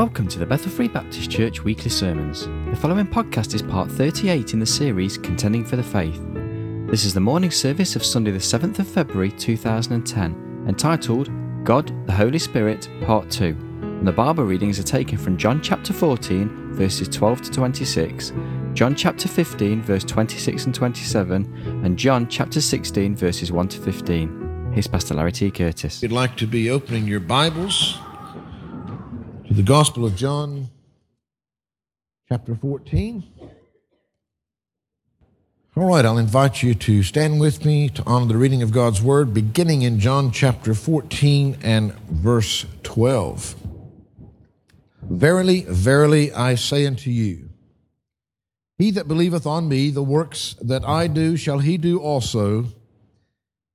Welcome to the Bethel Free Baptist Church weekly sermons. The following podcast is part 38 in the series Contending for the Faith. This is the morning service of Sunday, the 7th of February 2010, entitled God, the Holy Spirit, Part 2. And the Bible readings are taken from John chapter 14, verses 12 to 26, John chapter 15, verse 26 and 27, and John chapter 16, verses 1 to 15. Here's Pastor Larry T. Curtis. You'd like to be opening your Bibles to the Gospel of John, chapter 14. All right, I'll invite you to stand with me to honor the reading of God's Word, beginning in John chapter 14 and verse 12. Verily, verily, I say unto you, he that believeth on me, the works that I do shall he do also,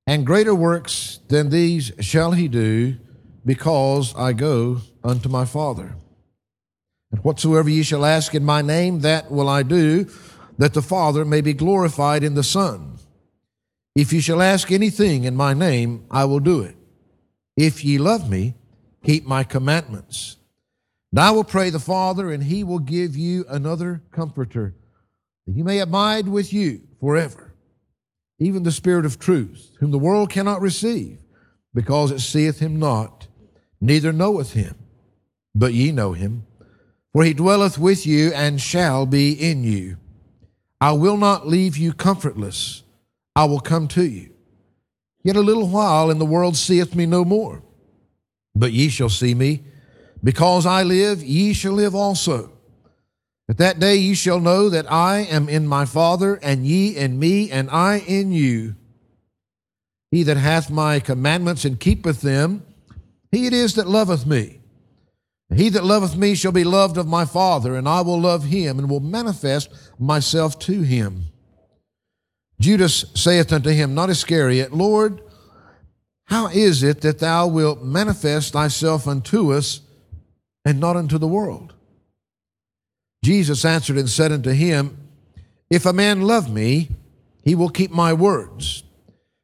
and greater works than these shall he do, because I go unto my Father. And whatsoever ye shall ask in my name, that will I do, that the Father may be glorified in the Son. If ye shall ask anything in my name, I will do it. If ye love me, keep my commandments. And I will pray the Father, and he will give you another comforter, that he may abide with you forever, even the Spirit of truth, whom the world cannot receive, because it seeth him not, neither knoweth him but ye know him, for he dwelleth with you and shall be in you. I will not leave you comfortless, I will come to you. Yet a little while, and the world seeth me no more. But ye shall see me. Because I live, ye shall live also. At that day ye shall know that I am in my Father, and ye in me, and I in you. He that hath my commandments and keepeth them, he it is that loveth me. He that loveth me shall be loved of my Father, and I will love him, and will manifest myself to him. Judas saith unto him, not Iscariot, Lord, how is it that thou wilt manifest thyself unto us, and not unto the world? Jesus answered and said unto him, If a man love me, he will keep my words.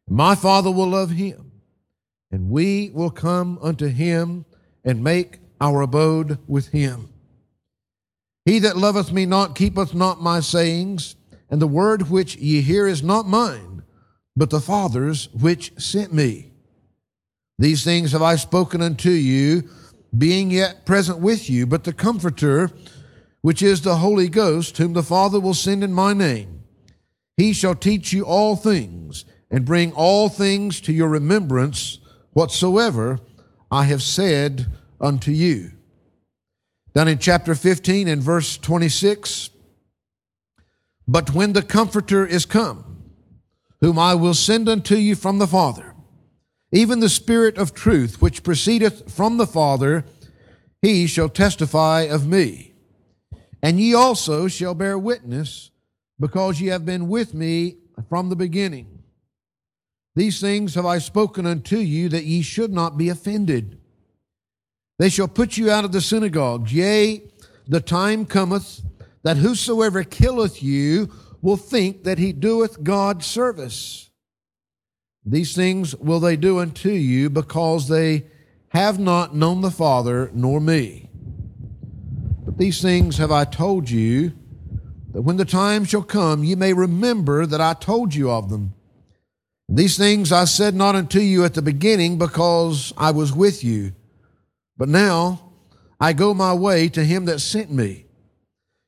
My Father will love him, and we will come unto him and make our abode with him. He that loveth me not keepeth not my sayings, and the word which ye hear is not mine, but the Father's which sent me. These things have I spoken unto you, being yet present with you, but the Comforter, which is the Holy Ghost, whom the Father will send in my name, he shall teach you all things, and bring all things to your remembrance, whatsoever I have said unto you. Down in chapter 15 and verse 26, but when the Comforter is come, whom I will send unto you from the Father, even the Spirit of truth, which proceedeth from the Father, he shall testify of me. And ye also shall bear witness, because ye have been with me from the beginning. These things have I spoken unto you, that ye should not be offended. They shall put you out of the synagogues. Yea, the time cometh that whosoever killeth you will think that he doeth God service. These things will they do unto you because they have not known the Father nor me. But these things have I told you, that when the time shall come, ye may remember that I told you of them. These things I said not unto you at the beginning because I was with you. But now I go my way to him that sent me.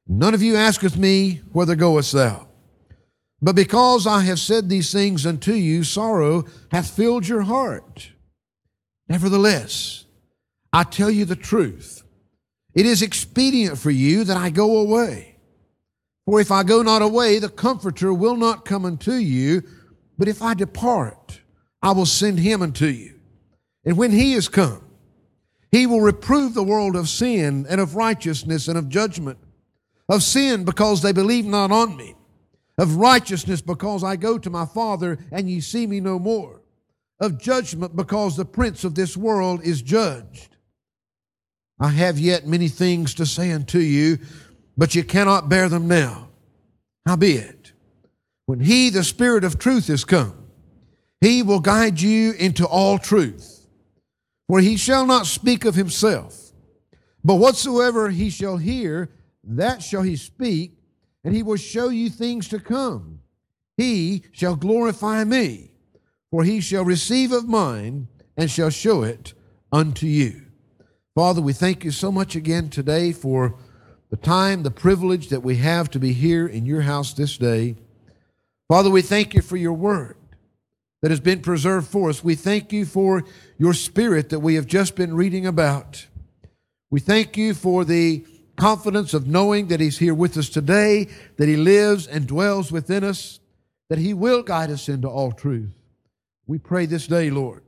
None of you asketh me, Whither goest thou? But because I have said these things unto you, sorrow hath filled your heart. Nevertheless, I tell you the truth. It is expedient for you that I go away. For if I go not away, the Comforter will not come unto you. But if I depart, I will send him unto you. And when he is come, he will reprove the world of sin and of righteousness and of judgment. Of sin because they believe not on me. Of righteousness because I go to my Father and ye see me no more. Of judgment because the prince of this world is judged. I have yet many things to say unto you, but you cannot bear them now. Howbeit, when he, the Spirit of truth, is come, he will guide you into all truth. For he shall not speak of himself, But whatsoever he shall hear, that shall he speak, and he will show you things to come. He shall glorify me, for he shall receive of mine and shall show it unto you. Father, we thank you so much again today for the time, the privilege that we have to be here in your house this day. Father, we thank you for your word that has been preserved for us. We thank you for your spirit that we have just been reading about. We thank you for the confidence of knowing that He's here with us today, that He lives and dwells within us, that He will guide us into all truth. We pray this day, Lord,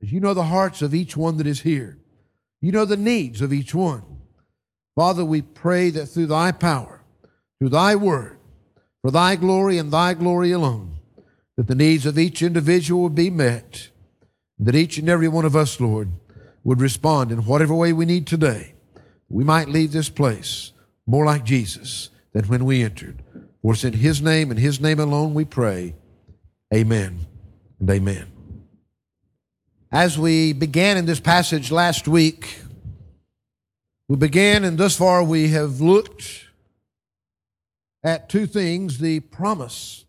as you know the hearts of each one that is here, you know the needs of each one. Father, we pray that through thy power, through thy word, for thy glory and thy glory alone, that the needs of each individual would be met, that each and every one of us, Lord, would respond in whatever way we need today. We might leave this place more like Jesus than when we entered. For it's in His name and His name alone we pray. Amen and amen. As we began in this passage last week, we began, and thus far we have looked at two things the promise,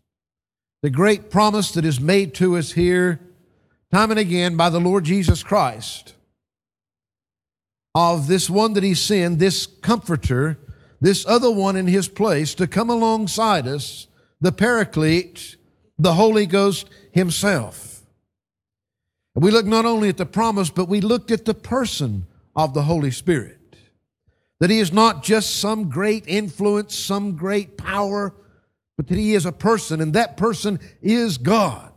the great promise that is made to us here time and again by the Lord Jesus Christ of this one that He sent, this comforter, this other one in His place to come alongside us, the Paraclete, the Holy Ghost Himself. We look not only at the promise, but we looked at the person of the Holy Spirit. That he is not just some great influence, some great power, but that he is a person, and that person is God,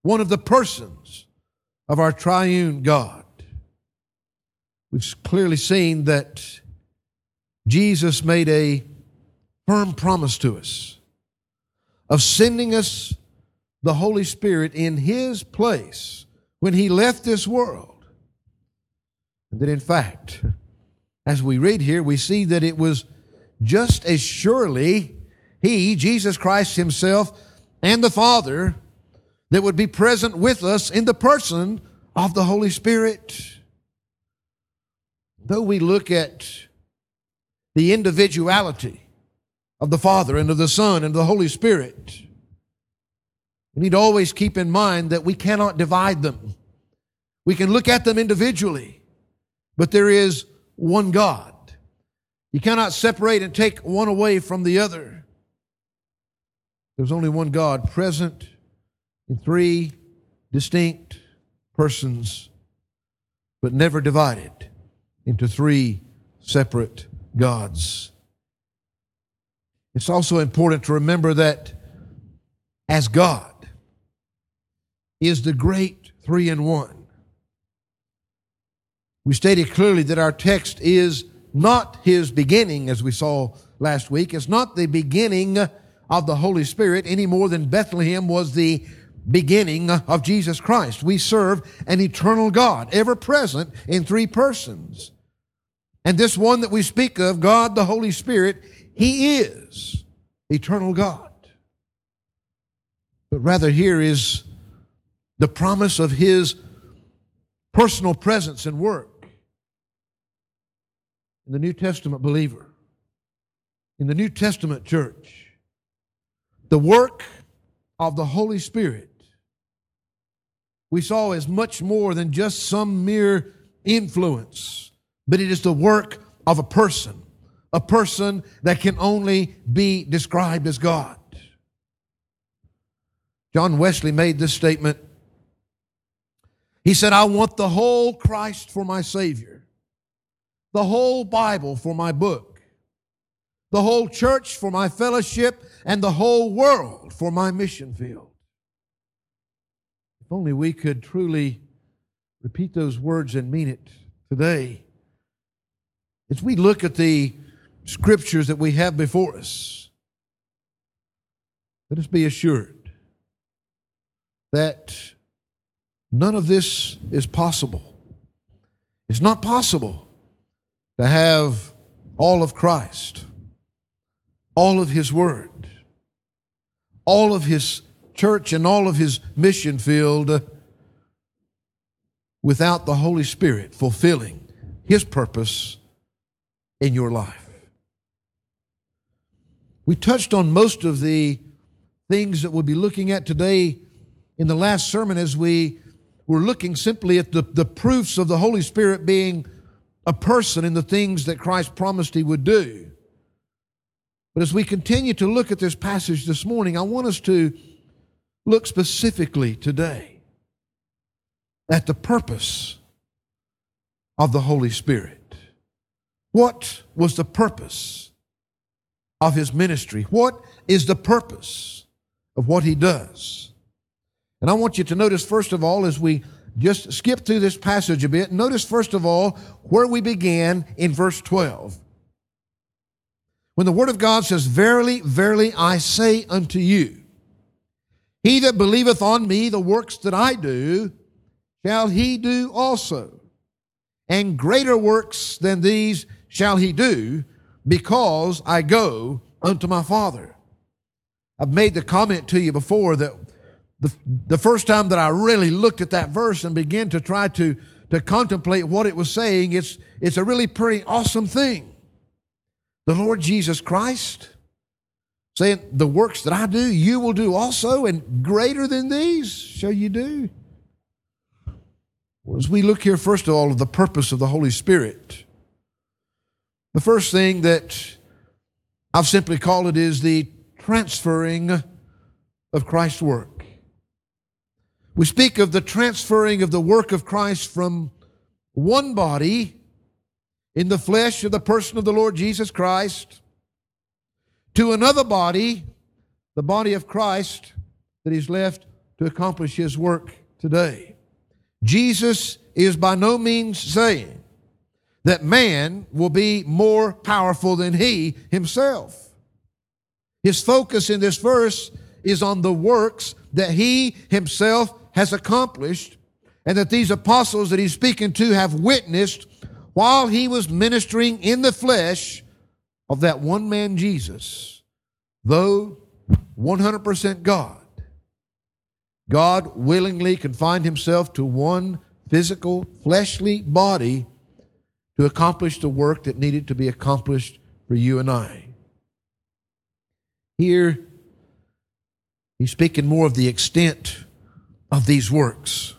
one of the persons of our triune God. We've clearly seen that Jesus made a firm promise to us of sending us the Holy Spirit in His place when He left this world. And that in fact, as we read here, we see that it was just as surely He, Jesus Christ Himself, and the Father that would be present with us in the person of the Holy Spirit. Though we look at the individuality of the Father and of the Son and of the Holy Spirit, we need to always keep in mind that we cannot divide them. We can look at them individually, but there is one God. You cannot separate and take one away from the other. There's only one God present in three distinct persons, but never divided into three separate gods. It's also important to remember that as God is the great three in one, we stated clearly that our text is not his beginning, as we saw last week. It's not the beginning of the Holy Spirit any more than Bethlehem was the beginning of Jesus Christ. We serve an eternal God, ever present in three persons. And this one that we speak of, God the Holy Spirit, He is eternal God. But rather, here is the promise of His personal presence and work in the New Testament believer, in the New Testament church, the work of the Holy Spirit we saw is much more than just some mere influence, but it is the work of a person, a person that can only be described as God. John Wesley made this statement. He said, I want the whole Christ for my Savior the whole Bible for my book, the whole church for my fellowship, and the whole world for my mission field. If only we could truly repeat those words and mean it today. As we look at the scriptures that we have before us, let us be assured that none of this is possible. It's not possible to have all of Christ, all of His Word, all of His church, and all of His mission field uh, without the Holy Spirit fulfilling His purpose in your life. We touched on most of the things that we'll be looking at today in the last sermon as we were looking simply at the, the proofs of the Holy Spirit being a person in the things that Christ promised he would do. But as we continue to look at this passage this morning, I want us to look specifically today at the purpose of the Holy Spirit. What was the purpose of his ministry? What is the purpose of what he does? And I want you to notice, first of all, as we just skip through this passage a bit, notice, first of all, where we began in verse 12. When the Word of God says, Verily, verily, I say unto you, He that believeth on me, the works that I do, shall he do also. And greater works than these shall he do, because I go unto my Father. I've made the comment to you before that the, the first time that I really looked at that verse and began to try to, to contemplate what it was saying, it's, it's a really pretty awesome thing. The Lord Jesus Christ saying, The works that I do, you will do also, and greater than these shall you do. As we look here, first of all, at the purpose of the Holy Spirit, the first thing that I've simply called it is the transferring of Christ's work. We speak of the transferring of the work of Christ from one body in the flesh of the person of the Lord Jesus Christ to another body, the body of Christ that He's left to accomplish His work today. Jesus is by no means saying that man will be more powerful than He Himself. His focus in this verse is on the works that He Himself has accomplished and that these apostles that he's speaking to have witnessed while he was ministering in the flesh of that one man Jesus, though 100% God. God willingly confined himself to one physical, fleshly body to accomplish the work that needed to be accomplished for you and I. Here, he's speaking more of the extent of these works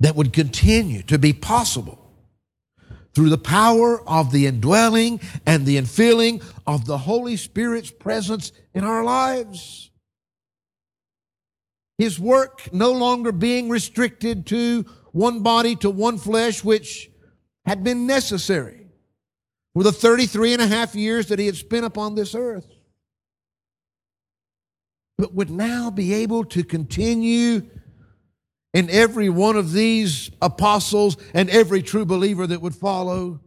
that would continue to be possible through the power of the indwelling and the infilling of the Holy Spirit's presence in our lives. His work no longer being restricted to one body, to one flesh, which had been necessary for the 33 and a half years that he had spent upon this earth but would now be able to continue in every one of these apostles and every true believer that would follow.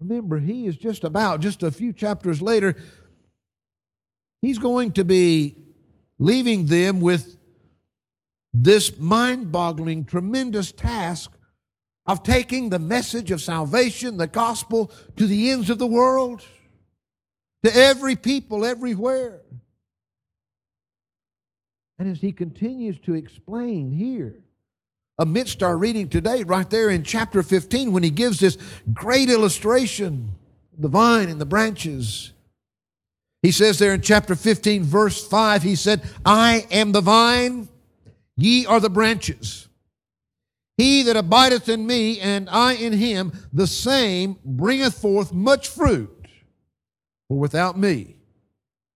Remember, he is just about, just a few chapters later, he's going to be leaving them with this mind boggling, tremendous task of taking the message of salvation, the gospel, to the ends of the world to every people everywhere. And as he continues to explain here, amidst our reading today, right there in chapter 15, when he gives this great illustration the vine and the branches. He says there in chapter 15, verse 5, he said, I am the vine, ye are the branches. He that abideth in me, and I in him, the same bringeth forth much fruit. For without me,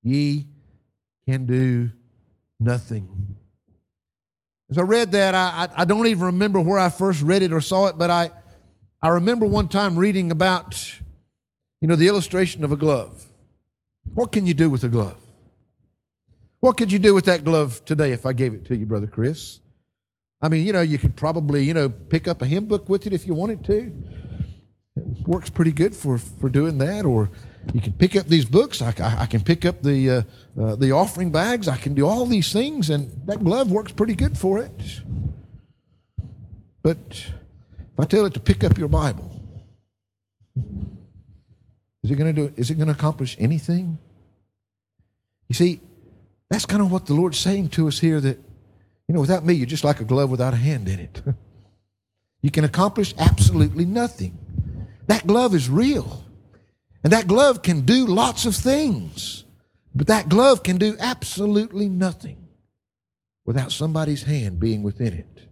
ye can do nothing. As I read that, I, I, I, don't even remember where I first read it or saw it, but I, I remember one time reading about, you know, the illustration of a glove. What can you do with a glove? What could you do with that glove today if I gave it to you, Brother Chris? I mean, you know, you could probably, you know, pick up a hymn book with it if you wanted to. It works pretty good for, for doing that. Or you can pick up these books. I, I, I can pick up the, uh, uh, the offering bags. I can do all these things, and that glove works pretty good for it. But if I tell it to pick up your Bible, is it going to do? Is it going to accomplish anything? You see, that's kind of what the Lord's saying to us here. That you know, without me, you're just like a glove without a hand in it. You can accomplish absolutely nothing. That glove is real. And that glove can do lots of things. But that glove can do absolutely nothing without somebody's hand being within it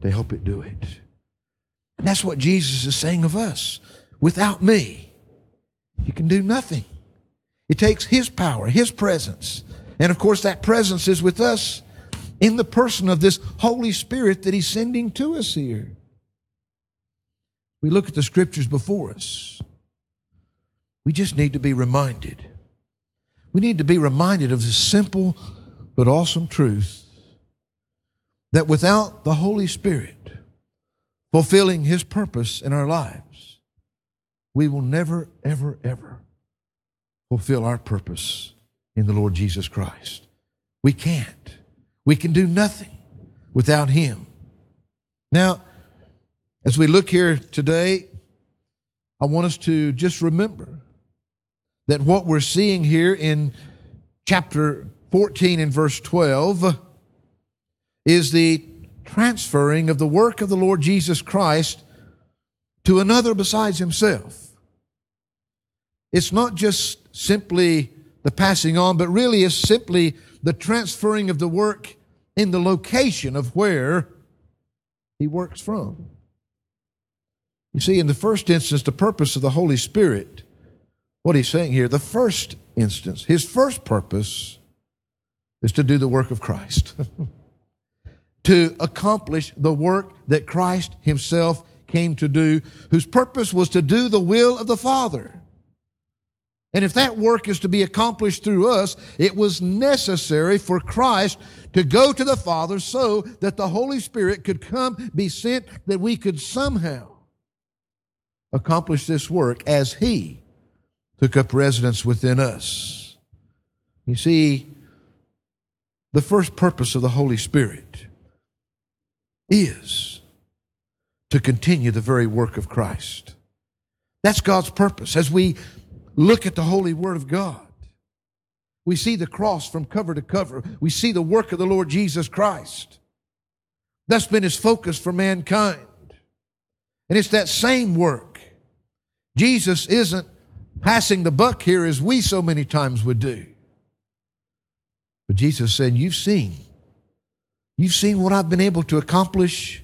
to help it do it. And that's what Jesus is saying of us. Without me, you can do nothing. It takes His power, His presence. And of course, that presence is with us in the person of this Holy Spirit that He's sending to us here. We look at the scriptures before us. We just need to be reminded. We need to be reminded of this simple but awesome truth that without the Holy Spirit fulfilling His purpose in our lives, we will never, ever, ever fulfill our purpose in the Lord Jesus Christ. We can't. We can do nothing without Him. Now, as we look here today, I want us to just remember that what we're seeing here in chapter 14 and verse 12 is the transferring of the work of the Lord Jesus Christ to another besides himself. It's not just simply the passing on, but really is simply the transferring of the work in the location of where he works from. You see, in the first instance, the purpose of the Holy Spirit, what he's saying here, the first instance, his first purpose is to do the work of Christ, to accomplish the work that Christ himself came to do, whose purpose was to do the will of the Father. And if that work is to be accomplished through us, it was necessary for Christ to go to the Father so that the Holy Spirit could come, be sent, that we could somehow accomplish this work as He took up residence within us. You see, the first purpose of the Holy Spirit is to continue the very work of Christ. That's God's purpose. As we look at the holy word of God. We see the cross from cover to cover. We see the work of the Lord Jesus Christ. That's been his focus for mankind. And it's that same work. Jesus isn't passing the buck here as we so many times would do. But Jesus said, You've seen. You've seen what I've been able to accomplish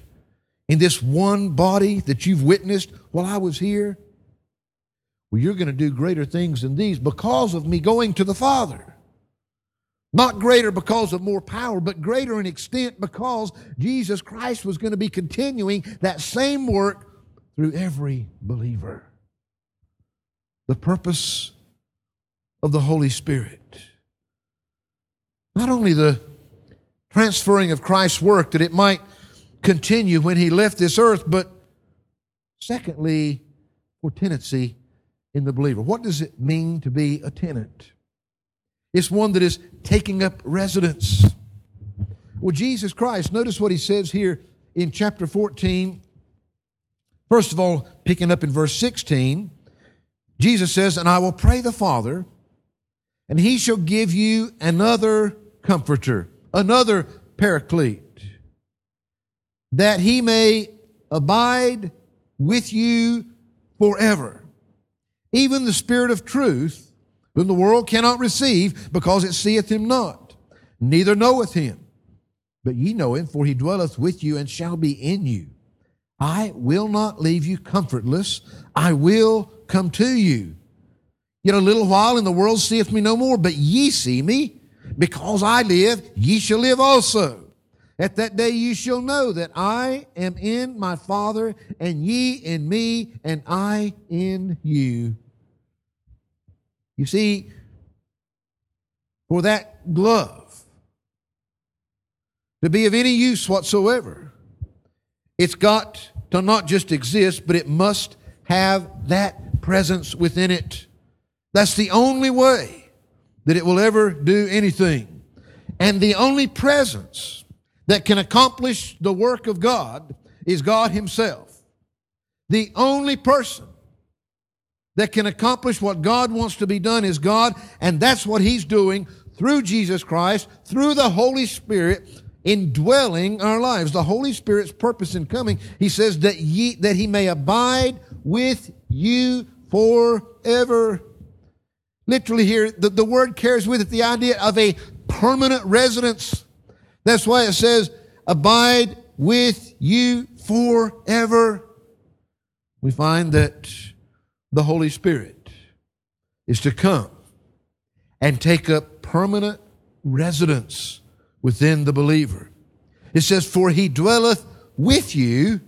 in this one body that you've witnessed while I was here. Well, you're going to do greater things than these because of me going to the Father. Not greater because of more power, but greater in extent because Jesus Christ was going to be continuing that same work through every believer. The purpose of the Holy Spirit. Not only the transferring of Christ's work that it might continue when he left this earth, but secondly, for tenancy in the believer. What does it mean to be a tenant? It's one that is taking up residence. Well, Jesus Christ, notice what he says here in chapter 14. First of all, picking up in verse 16, Jesus says, And I will pray the Father, and he shall give you another comforter, another paraclete, that he may abide with you forever even the Spirit of truth, whom the world cannot receive, because it seeth him not, neither knoweth him. But ye know him, for he dwelleth with you and shall be in you. I will not leave you comfortless. I will come to you. Yet a little while, and the world seeth me no more, but ye see me. Because I live, ye shall live also. At that day ye shall know that I am in my Father, and ye in me, and I in you. You see, for that glove to be of any use whatsoever, it's got to not just exist, but it must have that presence within it. That's the only way that it will ever do anything. And the only presence that can accomplish the work of God is God Himself. The only person that can accomplish what God wants to be done is God, and that's what He's doing through Jesus Christ, through the Holy Spirit, indwelling our lives. The Holy Spirit's purpose in coming, he says that ye, that he may abide with you forever. Literally here, the, the word carries with it the idea of a permanent residence. That's why it says, abide with you forever. We find that the Holy Spirit is to come and take up permanent residence within the believer. It says, For he dwelleth with you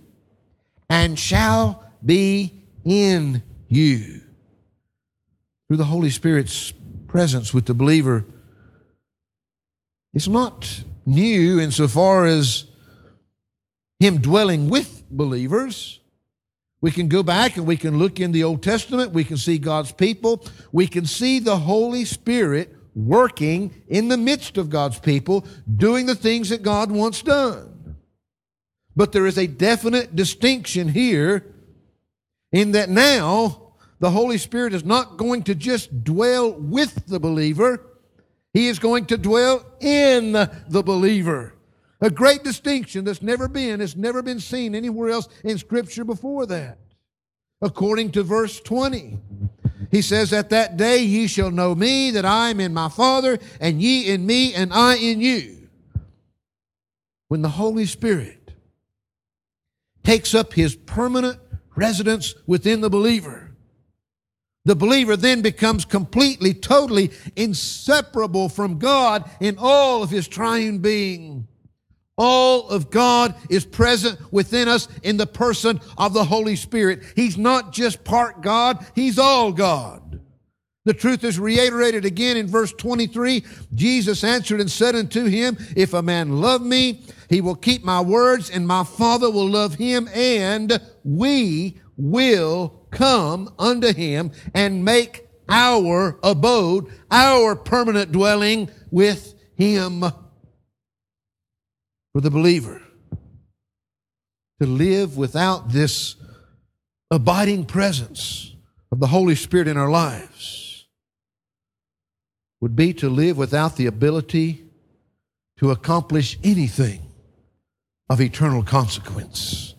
and shall be in you. Through the Holy Spirit's presence with the believer, it's not new insofar as him dwelling with believers. We can go back and we can look in the Old Testament. We can see God's people. We can see the Holy Spirit working in the midst of God's people, doing the things that God wants done. But there is a definite distinction here in that now the Holy Spirit is not going to just dwell with the believer, He is going to dwell in the believer. A great distinction that's never been, it's never been seen anywhere else in Scripture before that. According to verse 20, he says, At that day ye shall know me, that I am in my Father, and ye in me, and I in you. When the Holy Spirit takes up his permanent residence within the believer, the believer then becomes completely, totally inseparable from God in all of his triune being. All of God is present within us in the person of the Holy Spirit. He's not just part God, He's all God. The truth is reiterated again in verse 23. Jesus answered and said unto him, If a man love me, he will keep my words, and my Father will love him, and we will come unto him and make our abode, our permanent dwelling with him for the believer to live without this abiding presence of the Holy Spirit in our lives would be to live without the ability to accomplish anything of eternal consequence.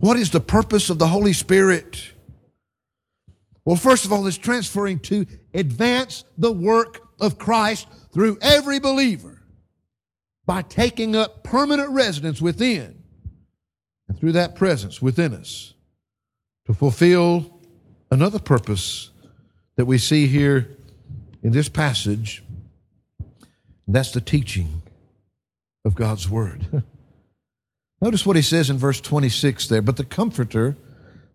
What is the purpose of the Holy Spirit? Well, first of all, it's transferring to advance the work of Christ through every believer by taking up permanent residence within and through that presence within us to fulfill another purpose that we see here in this passage. that's the teaching of God's Word. Notice what he says in verse 26 there, but the Comforter,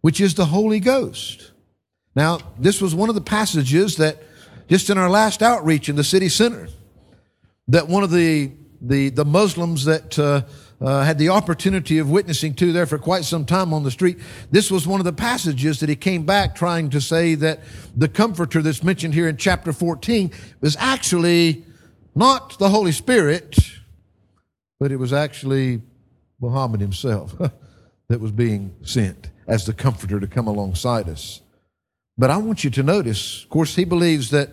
which is the Holy Ghost. Now, this was one of the passages that just in our last outreach in the city center, that one of the the, the Muslims that uh, uh, had the opportunity of witnessing to there for quite some time on the street. This was one of the passages that he came back trying to say that the comforter that's mentioned here in chapter 14 was actually not the Holy Spirit, but it was actually Muhammad himself that was being sent as the comforter to come alongside us. But I want you to notice, of course, he believes that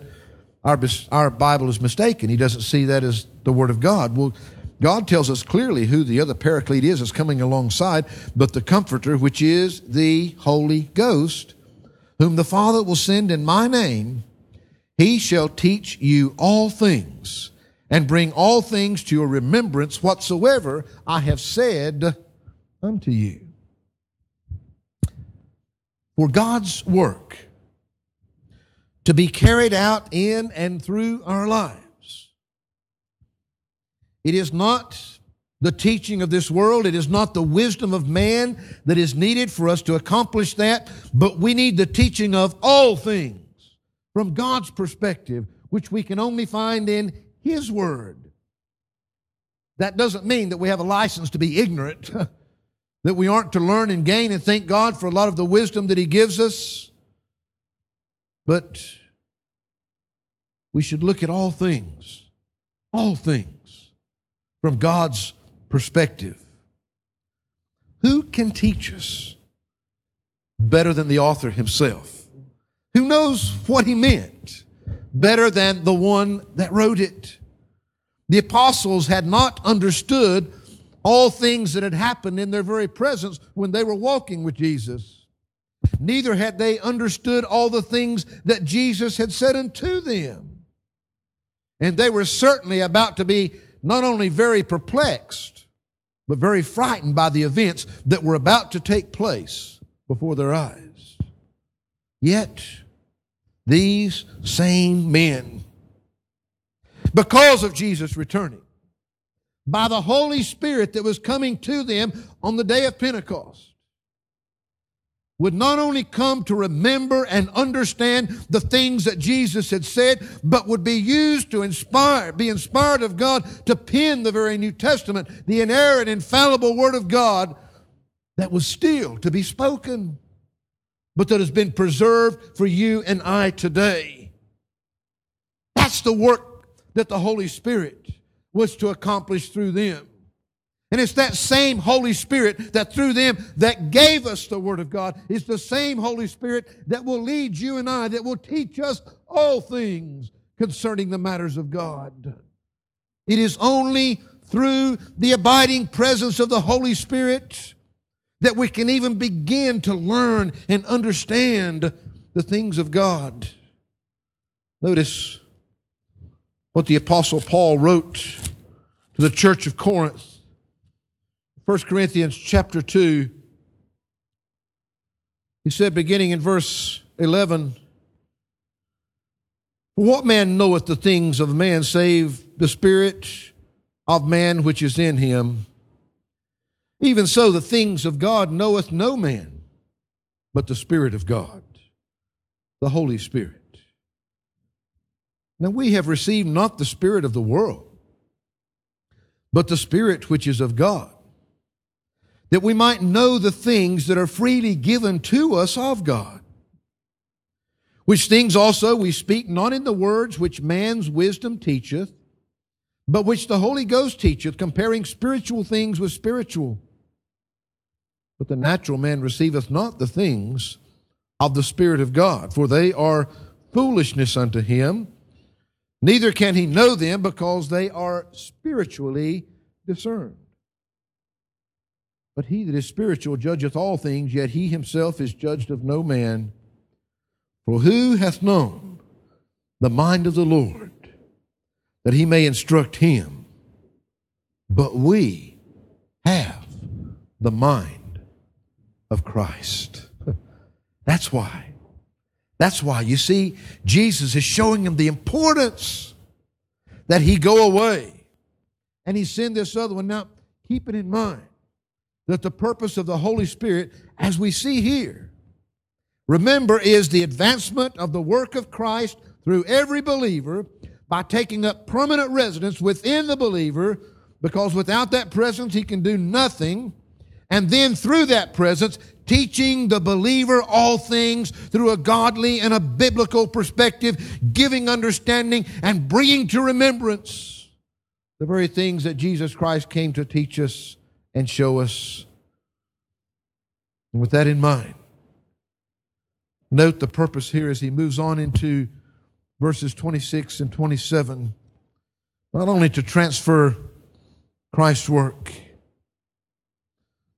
our, our Bible is mistaken. He doesn't see that as the Word of God. Well, God tells us clearly who the other paraclete is that's coming alongside, but the Comforter, which is the Holy Ghost, whom the Father will send in my name, he shall teach you all things and bring all things to your remembrance whatsoever I have said unto you. For God's work to be carried out in and through our lives. It is not the teaching of this world. It is not the wisdom of man that is needed for us to accomplish that, but we need the teaching of all things from God's perspective, which we can only find in His Word. That doesn't mean that we have a license to be ignorant, that we aren't to learn and gain and thank God for a lot of the wisdom that He gives us. But we should look at all things, all things, from God's perspective. Who can teach us better than the author himself? Who knows what he meant better than the one that wrote it? The apostles had not understood all things that had happened in their very presence when they were walking with Jesus. Neither had they understood all the things that Jesus had said unto them. And they were certainly about to be not only very perplexed, but very frightened by the events that were about to take place before their eyes. Yet, these same men, because of Jesus returning, by the Holy Spirit that was coming to them on the day of Pentecost, would not only come to remember and understand the things that Jesus had said, but would be used to inspire, be inspired of God to pen the very New Testament, the inerrant, infallible Word of God that was still to be spoken, but that has been preserved for you and I today. That's the work that the Holy Spirit was to accomplish through them. And it's that same Holy Spirit that through them that gave us the Word of God. It's the same Holy Spirit that will lead you and I, that will teach us all things concerning the matters of God. It is only through the abiding presence of the Holy Spirit that we can even begin to learn and understand the things of God. Notice what the Apostle Paul wrote to the church of Corinth. 1 Corinthians chapter 2. He said, beginning in verse 11, What man knoweth the things of man save the Spirit of man which is in him? Even so, the things of God knoweth no man, but the Spirit of God, the Holy Spirit. Now we have received not the Spirit of the world, but the Spirit which is of God that we might know the things that are freely given to us of God. Which things also we speak not in the words which man's wisdom teacheth, but which the Holy Ghost teacheth, comparing spiritual things with spiritual. But the natural man receiveth not the things of the Spirit of God, for they are foolishness unto him, neither can he know them because they are spiritually discerned. But he that is spiritual judgeth all things, yet he himself is judged of no man. For who hath known the mind of the Lord, that he may instruct him? But we have the mind of Christ. That's why. That's why. You see, Jesus is showing him the importance that he go away. And he send this other one. Now, keep it in mind that the purpose of the Holy Spirit, as we see here, remember, is the advancement of the work of Christ through every believer by taking up permanent residence within the believer, because without that presence, he can do nothing. And then through that presence, teaching the believer all things through a godly and a biblical perspective, giving understanding and bringing to remembrance the very things that Jesus Christ came to teach us and show us. And with that in mind, note the purpose here as he moves on into verses 26 and 27. Not only to transfer Christ's work,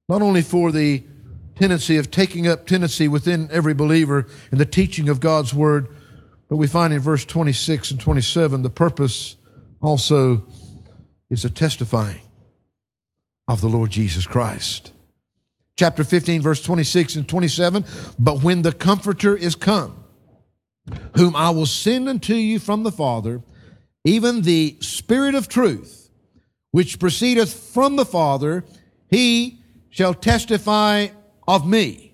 not only for the tenancy of taking up tenancy within every believer in the teaching of God's word, but we find in verse 26 and 27 the purpose also is a testifying of the Lord Jesus Christ. Chapter 15, verse 26 and 27 But when the Comforter is come, whom I will send unto you from the Father, even the Spirit of truth, which proceedeth from the Father, he shall testify of me.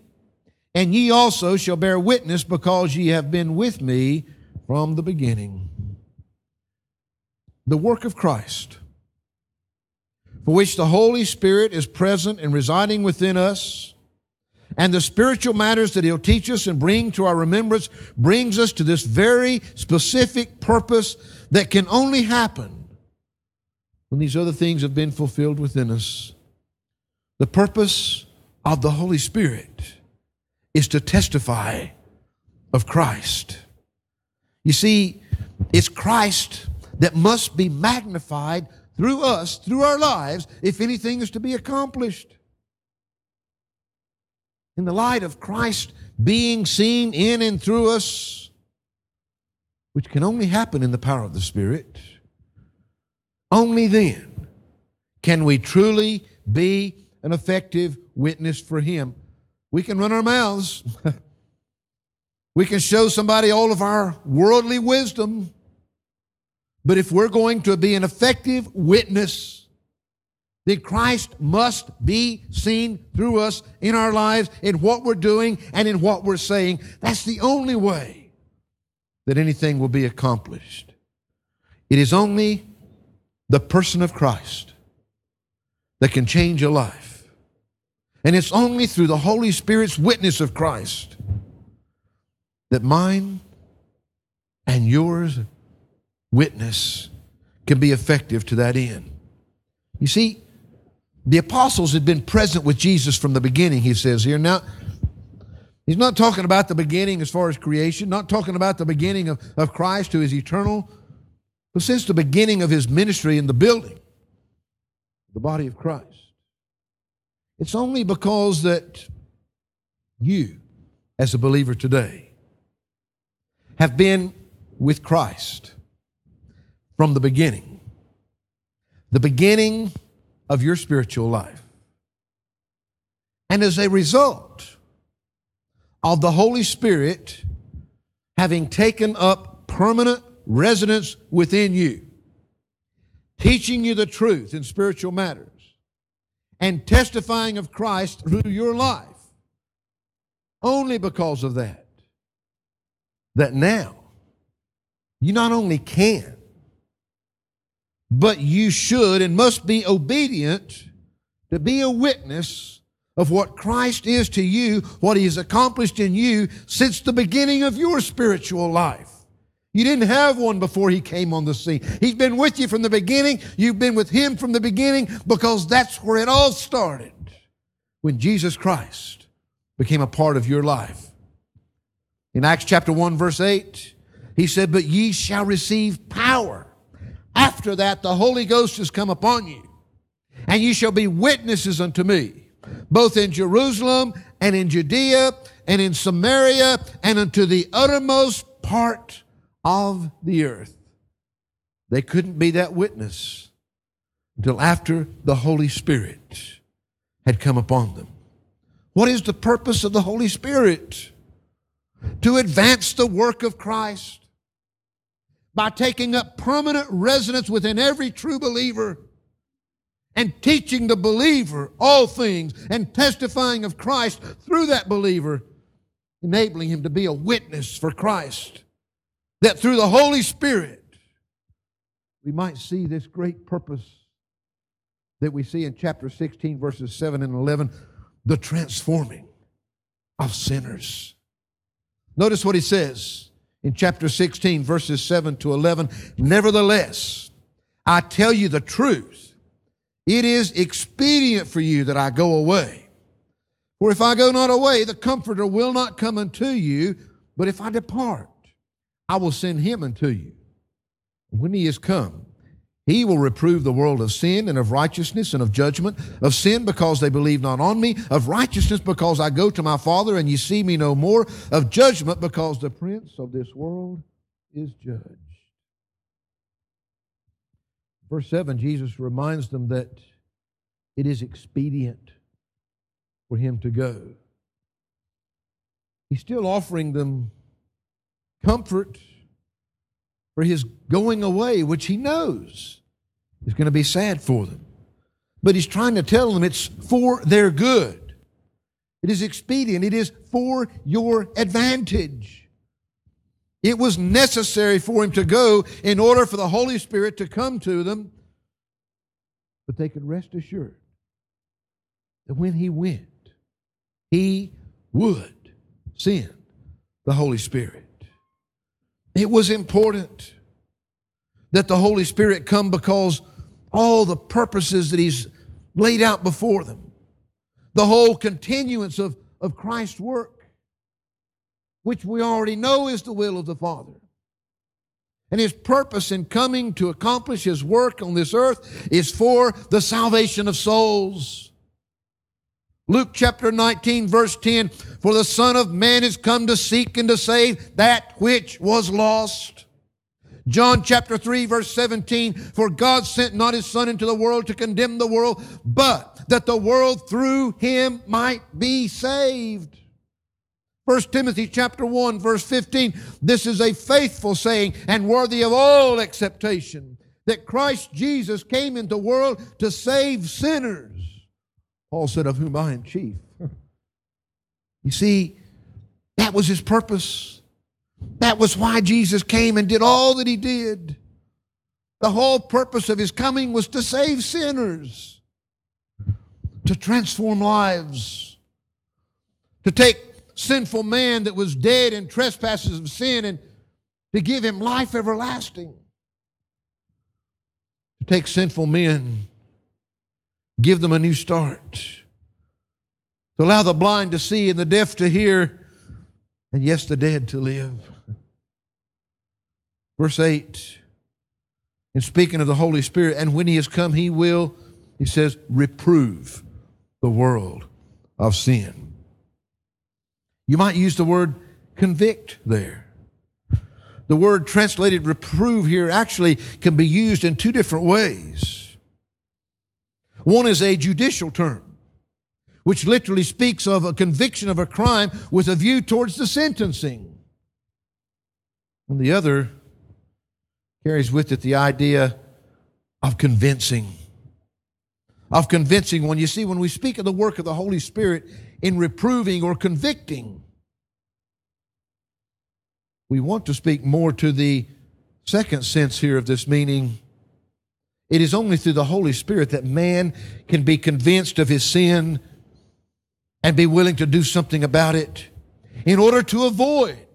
And ye also shall bear witness because ye have been with me from the beginning. The work of Christ for which the Holy Spirit is present and residing within us, and the spiritual matters that He'll teach us and bring to our remembrance brings us to this very specific purpose that can only happen when these other things have been fulfilled within us. The purpose of the Holy Spirit is to testify of Christ. You see, it's Christ that must be magnified through us, through our lives, if anything is to be accomplished. In the light of Christ being seen in and through us, which can only happen in the power of the Spirit, only then can we truly be an effective witness for Him. We can run our mouths. we can show somebody all of our worldly wisdom. But if we're going to be an effective witness, then Christ must be seen through us in our lives, in what we're doing, and in what we're saying. That's the only way that anything will be accomplished. It is only the person of Christ that can change a life. And it's only through the Holy Spirit's witness of Christ that mine and yours witness can be effective to that end. You see, the apostles had been present with Jesus from the beginning, he says here. Now, he's not talking about the beginning as far as creation, not talking about the beginning of, of Christ who is eternal, but since the beginning of his ministry in the building, the body of Christ. It's only because that you, as a believer today, have been with Christ from the beginning. The beginning of your spiritual life. And as a result of the Holy Spirit having taken up permanent residence within you, teaching you the truth in spiritual matters, and testifying of Christ through your life, only because of that, that now you not only can, but you should and must be obedient to be a witness of what Christ is to you, what He has accomplished in you since the beginning of your spiritual life. You didn't have one before He came on the scene. He's been with you from the beginning. You've been with Him from the beginning because that's where it all started when Jesus Christ became a part of your life. In Acts chapter 1, verse 8, He said, But ye shall receive power after that, the Holy Ghost has come upon you, and ye shall be witnesses unto me, both in Jerusalem and in Judea and in Samaria and unto the uttermost part of the earth. They couldn't be that witness until after the Holy Spirit had come upon them. What is the purpose of the Holy Spirit? To advance the work of Christ by taking up permanent residence within every true believer and teaching the believer all things and testifying of Christ through that believer, enabling him to be a witness for Christ. That through the Holy Spirit, we might see this great purpose that we see in chapter 16, verses 7 and 11 the transforming of sinners. Notice what he says in chapter 16, verses 7 to 11. Nevertheless, I tell you the truth. It is expedient for you that I go away. For if I go not away, the Comforter will not come unto you. But if I depart, I will send him unto you. When he is come, he will reprove the world of sin and of righteousness and of judgment, of sin because they believe not on me, of righteousness because I go to my Father and ye see me no more, of judgment because the prince of this world is judged. Verse 7, Jesus reminds them that it is expedient for him to go. He's still offering them comfort for his going away, which he knows is going to be sad for them. But he's trying to tell them it's for their good. It is expedient. It is for your advantage. It was necessary for him to go in order for the Holy Spirit to come to them. But they could rest assured that when he went, he would send the Holy Spirit. It was important that the Holy Spirit come because all the purposes that He's laid out before them, the whole continuance of, of Christ's work, which we already know is the will of the Father. And his purpose in coming to accomplish his work on this earth is for the salvation of souls. Luke chapter 19, verse 10 For the Son of Man is come to seek and to save that which was lost. John chapter 3, verse 17 For God sent not his Son into the world to condemn the world, but that the world through him might be saved. 1 Timothy chapter 1 verse 15 this is a faithful saying and worthy of all acceptation that Christ Jesus came into the world to save sinners Paul said of whom I am chief you see that was his purpose that was why Jesus came and did all that he did the whole purpose of his coming was to save sinners to transform lives to take sinful man that was dead in trespasses of sin and to give him life everlasting. To take sinful men, give them a new start. To allow the blind to see and the deaf to hear, and yes, the dead to live. Verse 8, in speaking of the Holy Spirit, and when he has come, he will, he says, reprove the world of sin. You might use the word convict there. The word translated reprove here actually can be used in two different ways. One is a judicial term, which literally speaks of a conviction of a crime with a view towards the sentencing. And the other carries with it the idea of convincing. Of convincing when you see, when we speak of the work of the Holy Spirit, in reproving or convicting. We want to speak more to the second sense here of this meaning. It is only through the Holy Spirit that man can be convinced of his sin and be willing to do something about it in order to avoid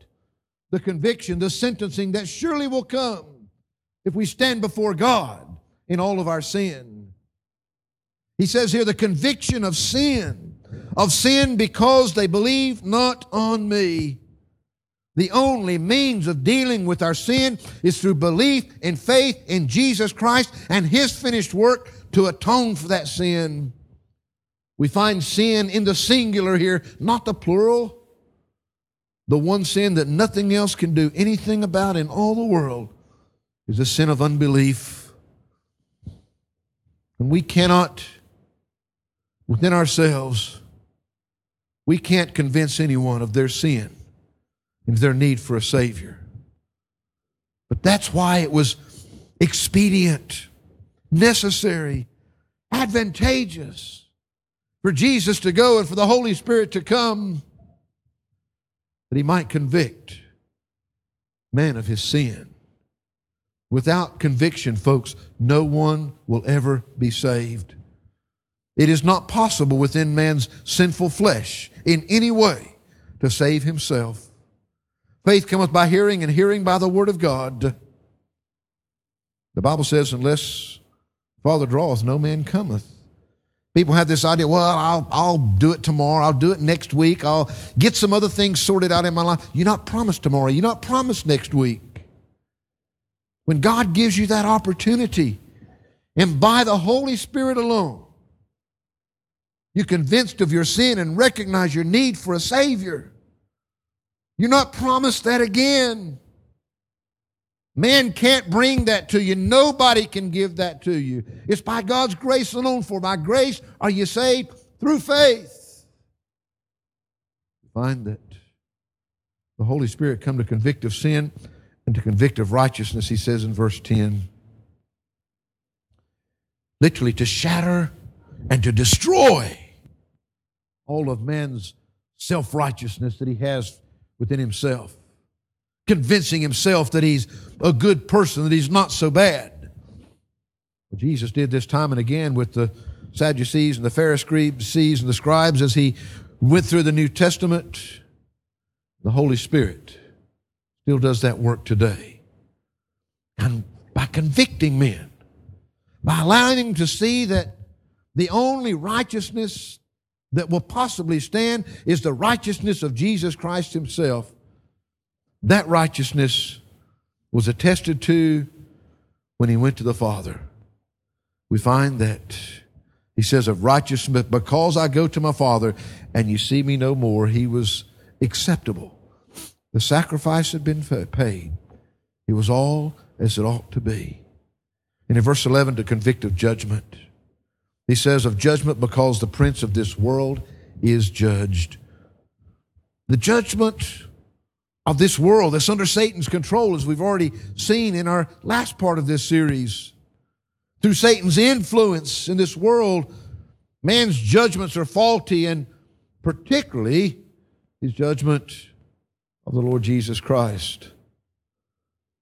the conviction, the sentencing that surely will come if we stand before God in all of our sin. He says here the conviction of sin of sin because they believe not on me. The only means of dealing with our sin is through belief and faith in Jesus Christ and His finished work to atone for that sin. We find sin in the singular here, not the plural. The one sin that nothing else can do anything about in all the world is the sin of unbelief. And we cannot, within ourselves, we can't convince anyone of their sin and their need for a Savior. But that's why it was expedient, necessary, advantageous for Jesus to go and for the Holy Spirit to come that he might convict man of his sin. Without conviction, folks, no one will ever be saved. It is not possible within man's sinful flesh in any way to save himself. Faith cometh by hearing, and hearing by the word of God. The Bible says, unless Father draweth, no man cometh. People have this idea, well, I'll, I'll do it tomorrow. I'll do it next week. I'll get some other things sorted out in my life. You're not promised tomorrow. You're not promised next week. When God gives you that opportunity, and by the Holy Spirit alone, you're convinced of your sin and recognize your need for a Savior. You're not promised that again. Man can't bring that to you. Nobody can give that to you. It's by God's grace alone. For by grace are you saved through faith. Find that the Holy Spirit come to convict of sin and to convict of righteousness, he says in verse 10. Literally, to shatter and to destroy all of man's self righteousness that he has within himself, convincing himself that he's a good person, that he's not so bad. But Jesus did this time and again with the Sadducees and the Pharisees and the scribes as he went through the New Testament. The Holy Spirit still does that work today. And by convicting men, by allowing them to see that the only righteousness that will possibly stand is the righteousness of Jesus Christ Himself. That righteousness was attested to when he went to the Father. We find that he says of righteousness, because I go to my Father and you see me no more, he was acceptable. The sacrifice had been paid. It was all as it ought to be. And in verse 11, to convict of judgment, he says, Of judgment because the prince of this world is judged. The judgment of this world that's under Satan's control, as we've already seen in our last part of this series. Through Satan's influence in this world, man's judgments are faulty, and particularly his judgment of the Lord Jesus Christ.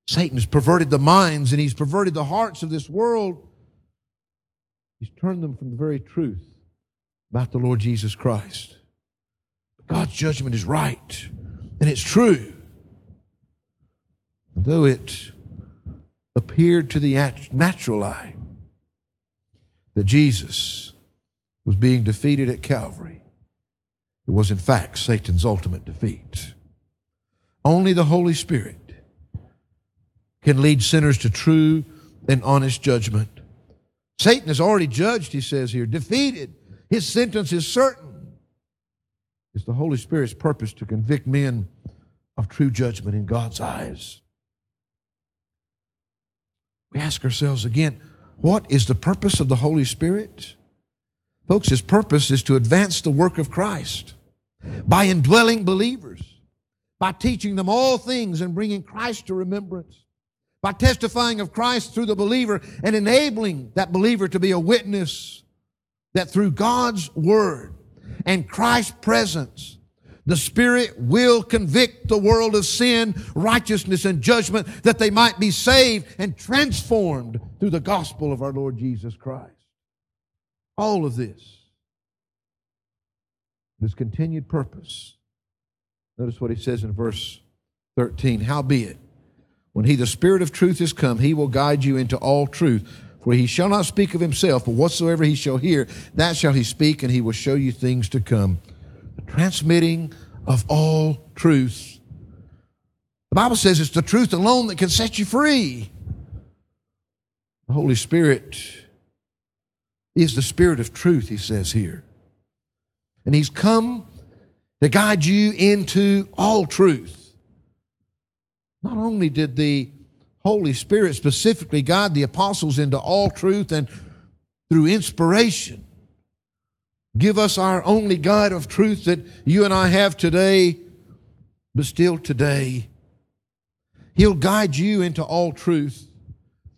Satan has perverted the minds and he's perverted the hearts of this world. He's turned them from the very truth about the Lord Jesus Christ. God's judgment is right and it's true. Though it appeared to the natural eye that Jesus was being defeated at Calvary, it was in fact Satan's ultimate defeat. Only the Holy Spirit can lead sinners to true and honest judgment. Satan has already judged, he says here, defeated. His sentence is certain. It's the Holy Spirit's purpose to convict men of true judgment in God's eyes. We ask ourselves again, what is the purpose of the Holy Spirit? Folks, his purpose is to advance the work of Christ by indwelling believers, by teaching them all things and bringing Christ to remembrance by testifying of Christ through the believer and enabling that believer to be a witness that through God's Word and Christ's presence, the Spirit will convict the world of sin, righteousness, and judgment that they might be saved and transformed through the gospel of our Lord Jesus Christ. All of this, this continued purpose. Notice what he says in verse 13. Howbeit, when he, the Spirit of truth, is come, he will guide you into all truth. For he shall not speak of himself, but whatsoever he shall hear, that shall he speak, and he will show you things to come. The transmitting of all truth. The Bible says it's the truth alone that can set you free. The Holy Spirit is the Spirit of truth, he says here. And he's come to guide you into all truth. Not only did the Holy Spirit specifically guide the apostles into all truth and through inspiration give us our only guide of truth that you and I have today, but still today. He'll guide you into all truth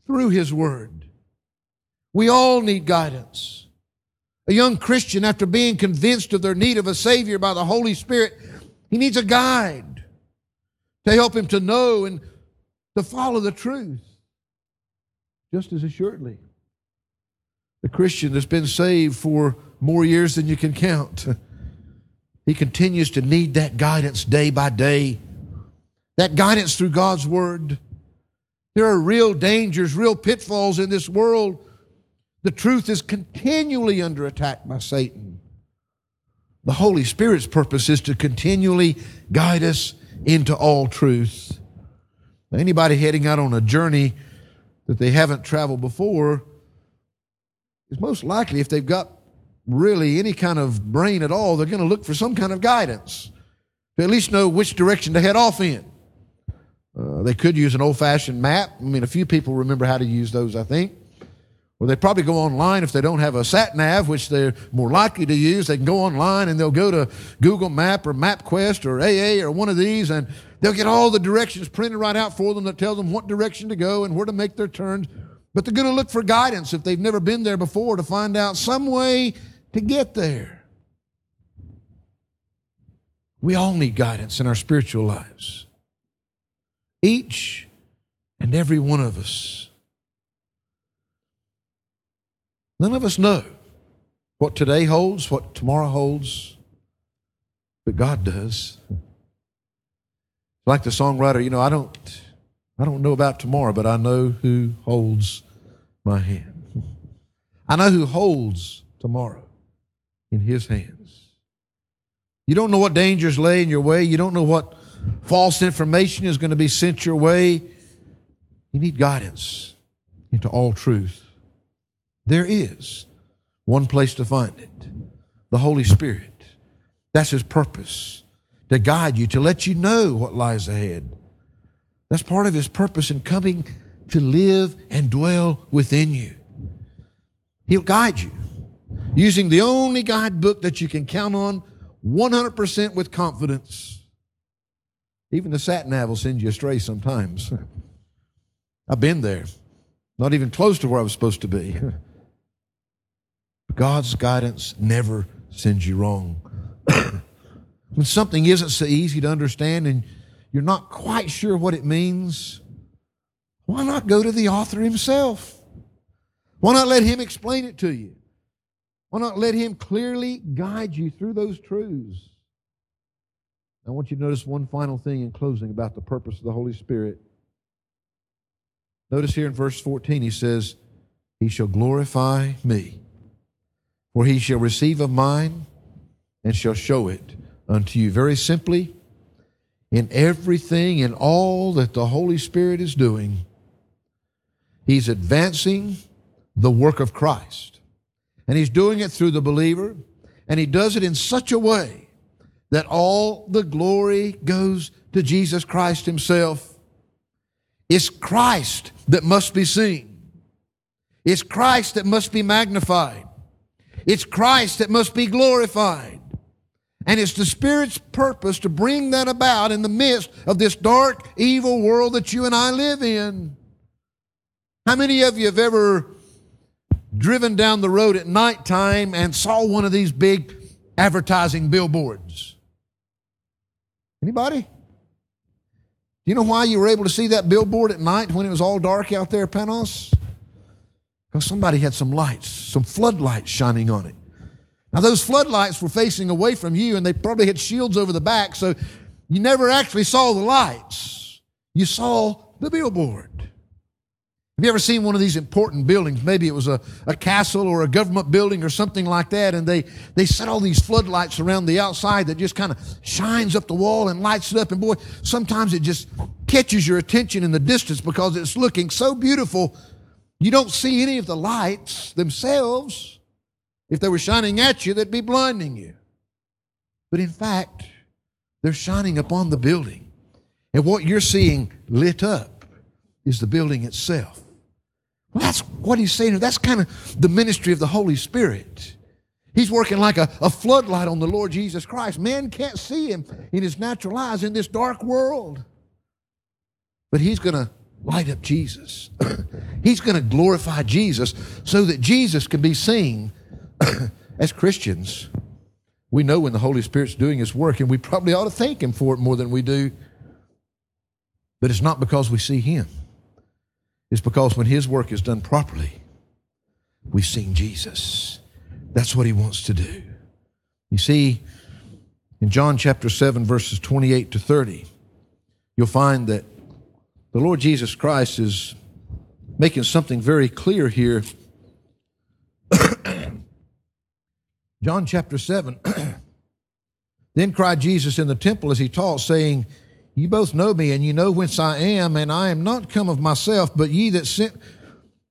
through His Word. We all need guidance. A young Christian, after being convinced of their need of a Savior by the Holy Spirit, he needs a guide to help him to know and to follow the truth. Just as assuredly, the Christian that's been saved for more years than you can count, he continues to need that guidance day by day, that guidance through God's Word. There are real dangers, real pitfalls in this world. The truth is continually under attack by Satan. The Holy Spirit's purpose is to continually guide us into all truth. Anybody heading out on a journey that they haven't traveled before is most likely, if they've got really any kind of brain at all, they're going to look for some kind of guidance to at least know which direction to head off in. Uh, they could use an old fashioned map. I mean, a few people remember how to use those, I think. Well, they probably go online if they don't have a sat nav, which they're more likely to use. They can go online and they'll go to Google Map or MapQuest or AA or one of these, and they'll get all the directions printed right out for them that tell them what direction to go and where to make their turns. But they're going to look for guidance if they've never been there before to find out some way to get there. We all need guidance in our spiritual lives. Each and every one of us None of us know what today holds, what tomorrow holds, but God does. Like the songwriter, you know, I don't I don't know about tomorrow, but I know who holds my hand. I know who holds tomorrow in his hands. You don't know what dangers lay in your way. You don't know what false information is going to be sent your way. You need guidance into all truth. There is one place to find it the Holy Spirit. That's His purpose to guide you, to let you know what lies ahead. That's part of His purpose in coming to live and dwell within you. He'll guide you using the only guidebook that you can count on 100% with confidence. Even the sat nav will send you astray sometimes. I've been there, not even close to where I was supposed to be. God's guidance never sends you wrong. when something isn't so easy to understand and you're not quite sure what it means, why not go to the author himself? Why not let him explain it to you? Why not let him clearly guide you through those truths? I want you to notice one final thing in closing about the purpose of the Holy Spirit. Notice here in verse 14, he says, He shall glorify me, for he shall receive of mine and shall show it unto you. Very simply, in everything, in all that the Holy Spirit is doing, he's advancing the work of Christ. And he's doing it through the believer, and he does it in such a way that all the glory goes to Jesus Christ himself. It's Christ that must be seen. It's Christ that must be magnified. It's Christ that must be glorified. And it's the Spirit's purpose to bring that about in the midst of this dark, evil world that you and I live in. How many of you have ever driven down the road at nighttime and saw one of these big advertising billboards? Anybody? Do you know why you were able to see that billboard at night when it was all dark out there, Panos? Because somebody had some lights, some floodlights shining on it. Now, those floodlights were facing away from you, and they probably had shields over the back, so you never actually saw the lights. You saw the billboard. Have you ever seen one of these important buildings? Maybe it was a, a castle or a government building or something like that, and they, they set all these floodlights around the outside that just kind of shines up the wall and lights it up. And boy, sometimes it just catches your attention in the distance because it's looking so beautiful. You don't see any of the lights themselves. If they were shining at you, they'd be blinding you. But in fact, they're shining upon the building. And what you're seeing lit up is the building itself. Well, that's what he's saying. That's kind of the ministry of the Holy Spirit. He's working like a, a floodlight on the Lord Jesus Christ. Man can't see him in his natural eyes in this dark world. But he's going to light up Jesus. he's going to glorify Jesus so that Jesus can be seen as Christians, we know when the Holy Spirit's doing His work, and we probably ought to thank Him for it more than we do. But it's not because we see Him, it's because when His work is done properly, we've seen Jesus. That's what He wants to do. You see, in John chapter 7, verses 28 to 30, you'll find that the Lord Jesus Christ is making something very clear here John chapter 7. then cried Jesus in the temple as he taught, saying, You both know me, and you know whence I am, and I am not come of myself, but ye that sent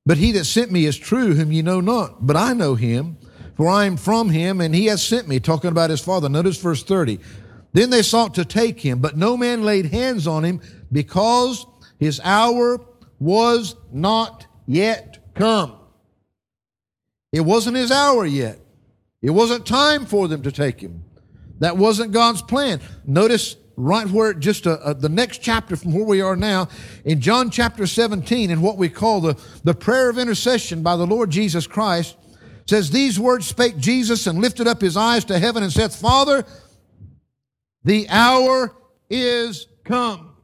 but he that sent me is true, whom ye know not. But I know him, for I am from him, and he has sent me, talking about his father. Notice verse 30. Then they sought to take him, but no man laid hands on him, because his hour was not yet come. It wasn't his hour yet. It wasn't time for them to take him. That wasn't God's plan. Notice right where just uh, uh, the next chapter from where we are now in John chapter 17 in what we call the, the prayer of intercession by the Lord Jesus Christ says these words spake Jesus and lifted up his eyes to heaven and said, Father, the hour is come.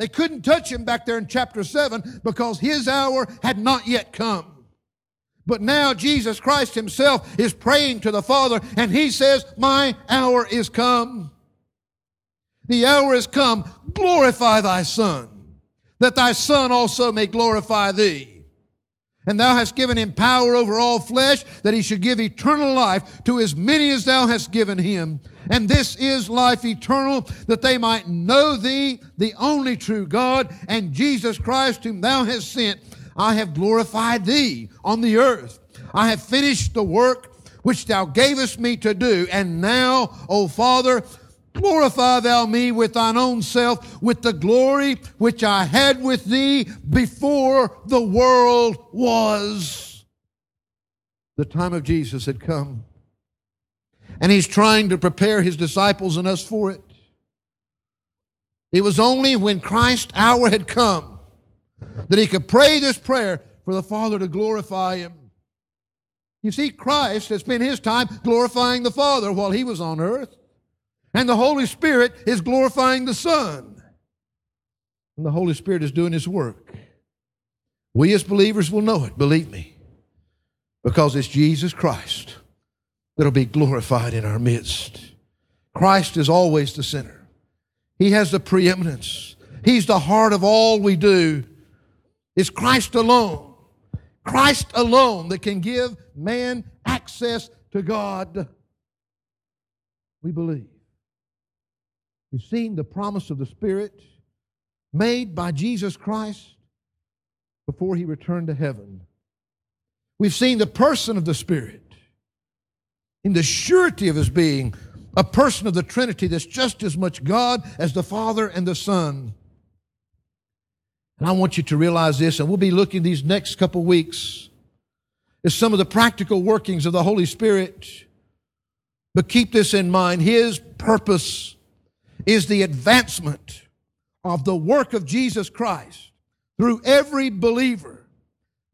They couldn't touch him back there in chapter 7 because his hour had not yet come. But now Jesus Christ Himself is praying to the Father, and He says, My hour is come. The hour is come. Glorify thy Son, that thy Son also may glorify thee. And thou hast given him power over all flesh, that he should give eternal life to as many as thou hast given him. And this is life eternal, that they might know thee, the only true God, and Jesus Christ, whom thou hast sent. I have glorified thee on the earth. I have finished the work which thou gavest me to do. And now, O Father, glorify thou me with thine own self, with the glory which I had with thee before the world was. The time of Jesus had come. And he's trying to prepare his disciples and us for it. It was only when Christ's hour had come that he could pray this prayer for the Father to glorify him. You see, Christ had spent his time glorifying the Father while he was on earth. And the Holy Spirit is glorifying the Son. And the Holy Spirit is doing his work. We as believers will know it, believe me, because it's Jesus Christ that'll be glorified in our midst. Christ is always the center. He has the preeminence. He's the heart of all we do. It's Christ alone Christ alone that can give man access to God. We believe. We've seen the promise of the Spirit made by Jesus Christ before he returned to heaven. We've seen the person of the Spirit in the surety of his being, a person of the Trinity that's just as much God as the Father and the Son. And I want you to realize this, and we'll be looking these next couple weeks at some of the practical workings of the Holy Spirit. But keep this in mind His purpose is the advancement of the work of Jesus Christ through every believer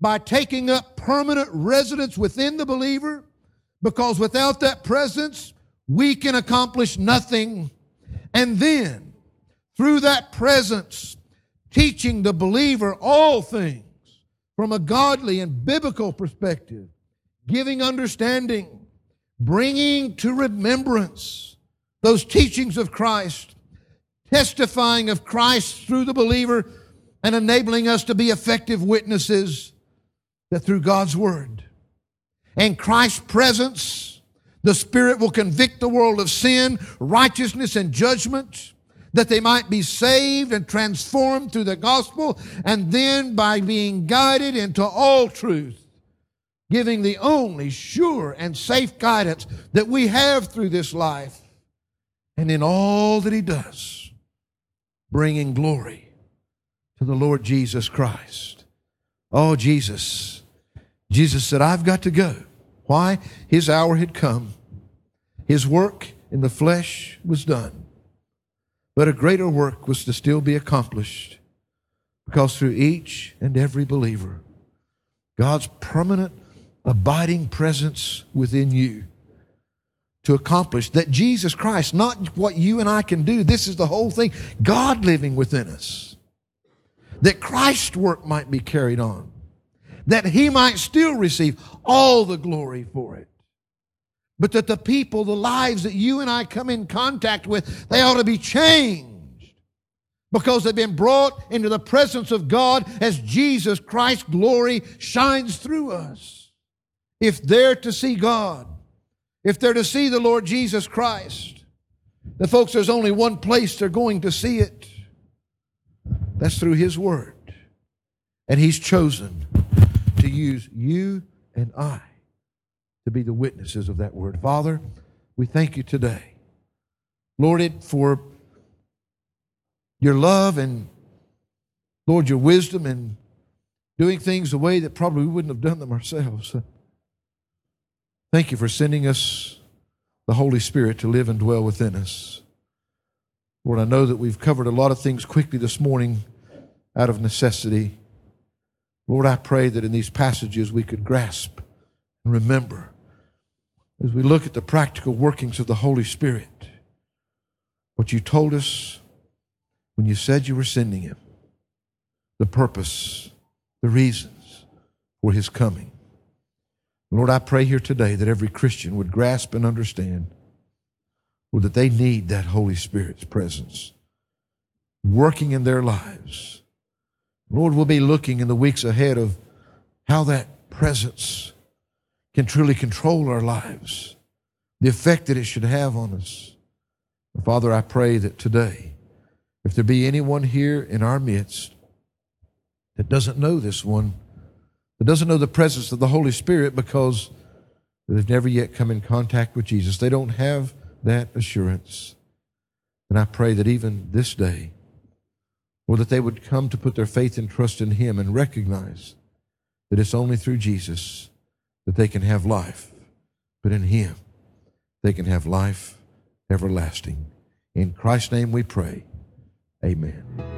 by taking up permanent residence within the believer, because without that presence, we can accomplish nothing. And then, through that presence, teaching the believer all things from a godly and biblical perspective, giving understanding, bringing to remembrance those teachings of Christ, testifying of Christ through the believer, and enabling us to be effective witnesses that through God's Word and Christ's presence, the Spirit will convict the world of sin, righteousness, and judgment that they might be saved and transformed through the gospel, and then by being guided into all truth, giving the only sure and safe guidance that we have through this life, and in all that He does, bringing glory to the Lord Jesus Christ. Oh, Jesus. Jesus said, I've got to go. Why? His hour had come. His work in the flesh was done. But a greater work was to still be accomplished because through each and every believer, God's permanent, abiding presence within you to accomplish that Jesus Christ, not what you and I can do, this is the whole thing, God living within us, that Christ's work might be carried on, that He might still receive all the glory for it. But that the people, the lives that you and I come in contact with, they ought to be changed. Because they've been brought into the presence of God as Jesus Christ's glory shines through us. If they're to see God, if they're to see the Lord Jesus Christ, the folks, there's only one place they're going to see it. That's through His Word. And He's chosen to use you and I to be the witnesses of that word. Father, we thank you today. Lord, it for your love and Lord, your wisdom and doing things the way that probably we wouldn't have done them ourselves. Thank you for sending us the Holy Spirit to live and dwell within us. Lord, I know that we've covered a lot of things quickly this morning out of necessity. Lord, I pray that in these passages we could grasp and remember as we look at the practical workings of the Holy Spirit, what you told us when you said you were sending Him, the purpose, the reasons for His coming. Lord, I pray here today that every Christian would grasp and understand, Lord, that they need that Holy Spirit's presence working in their lives. Lord, we'll be looking in the weeks ahead of how that presence can truly control our lives, the effect that it should have on us. Father, I pray that today, if there be anyone here in our midst that doesn't know this one, that doesn't know the presence of the Holy Spirit because they've never yet come in contact with Jesus, they don't have that assurance. And I pray that even this day, or that they would come to put their faith and trust in Him and recognize that it's only through Jesus that they can have life, but in Him they can have life everlasting. In Christ's name we pray. Amen.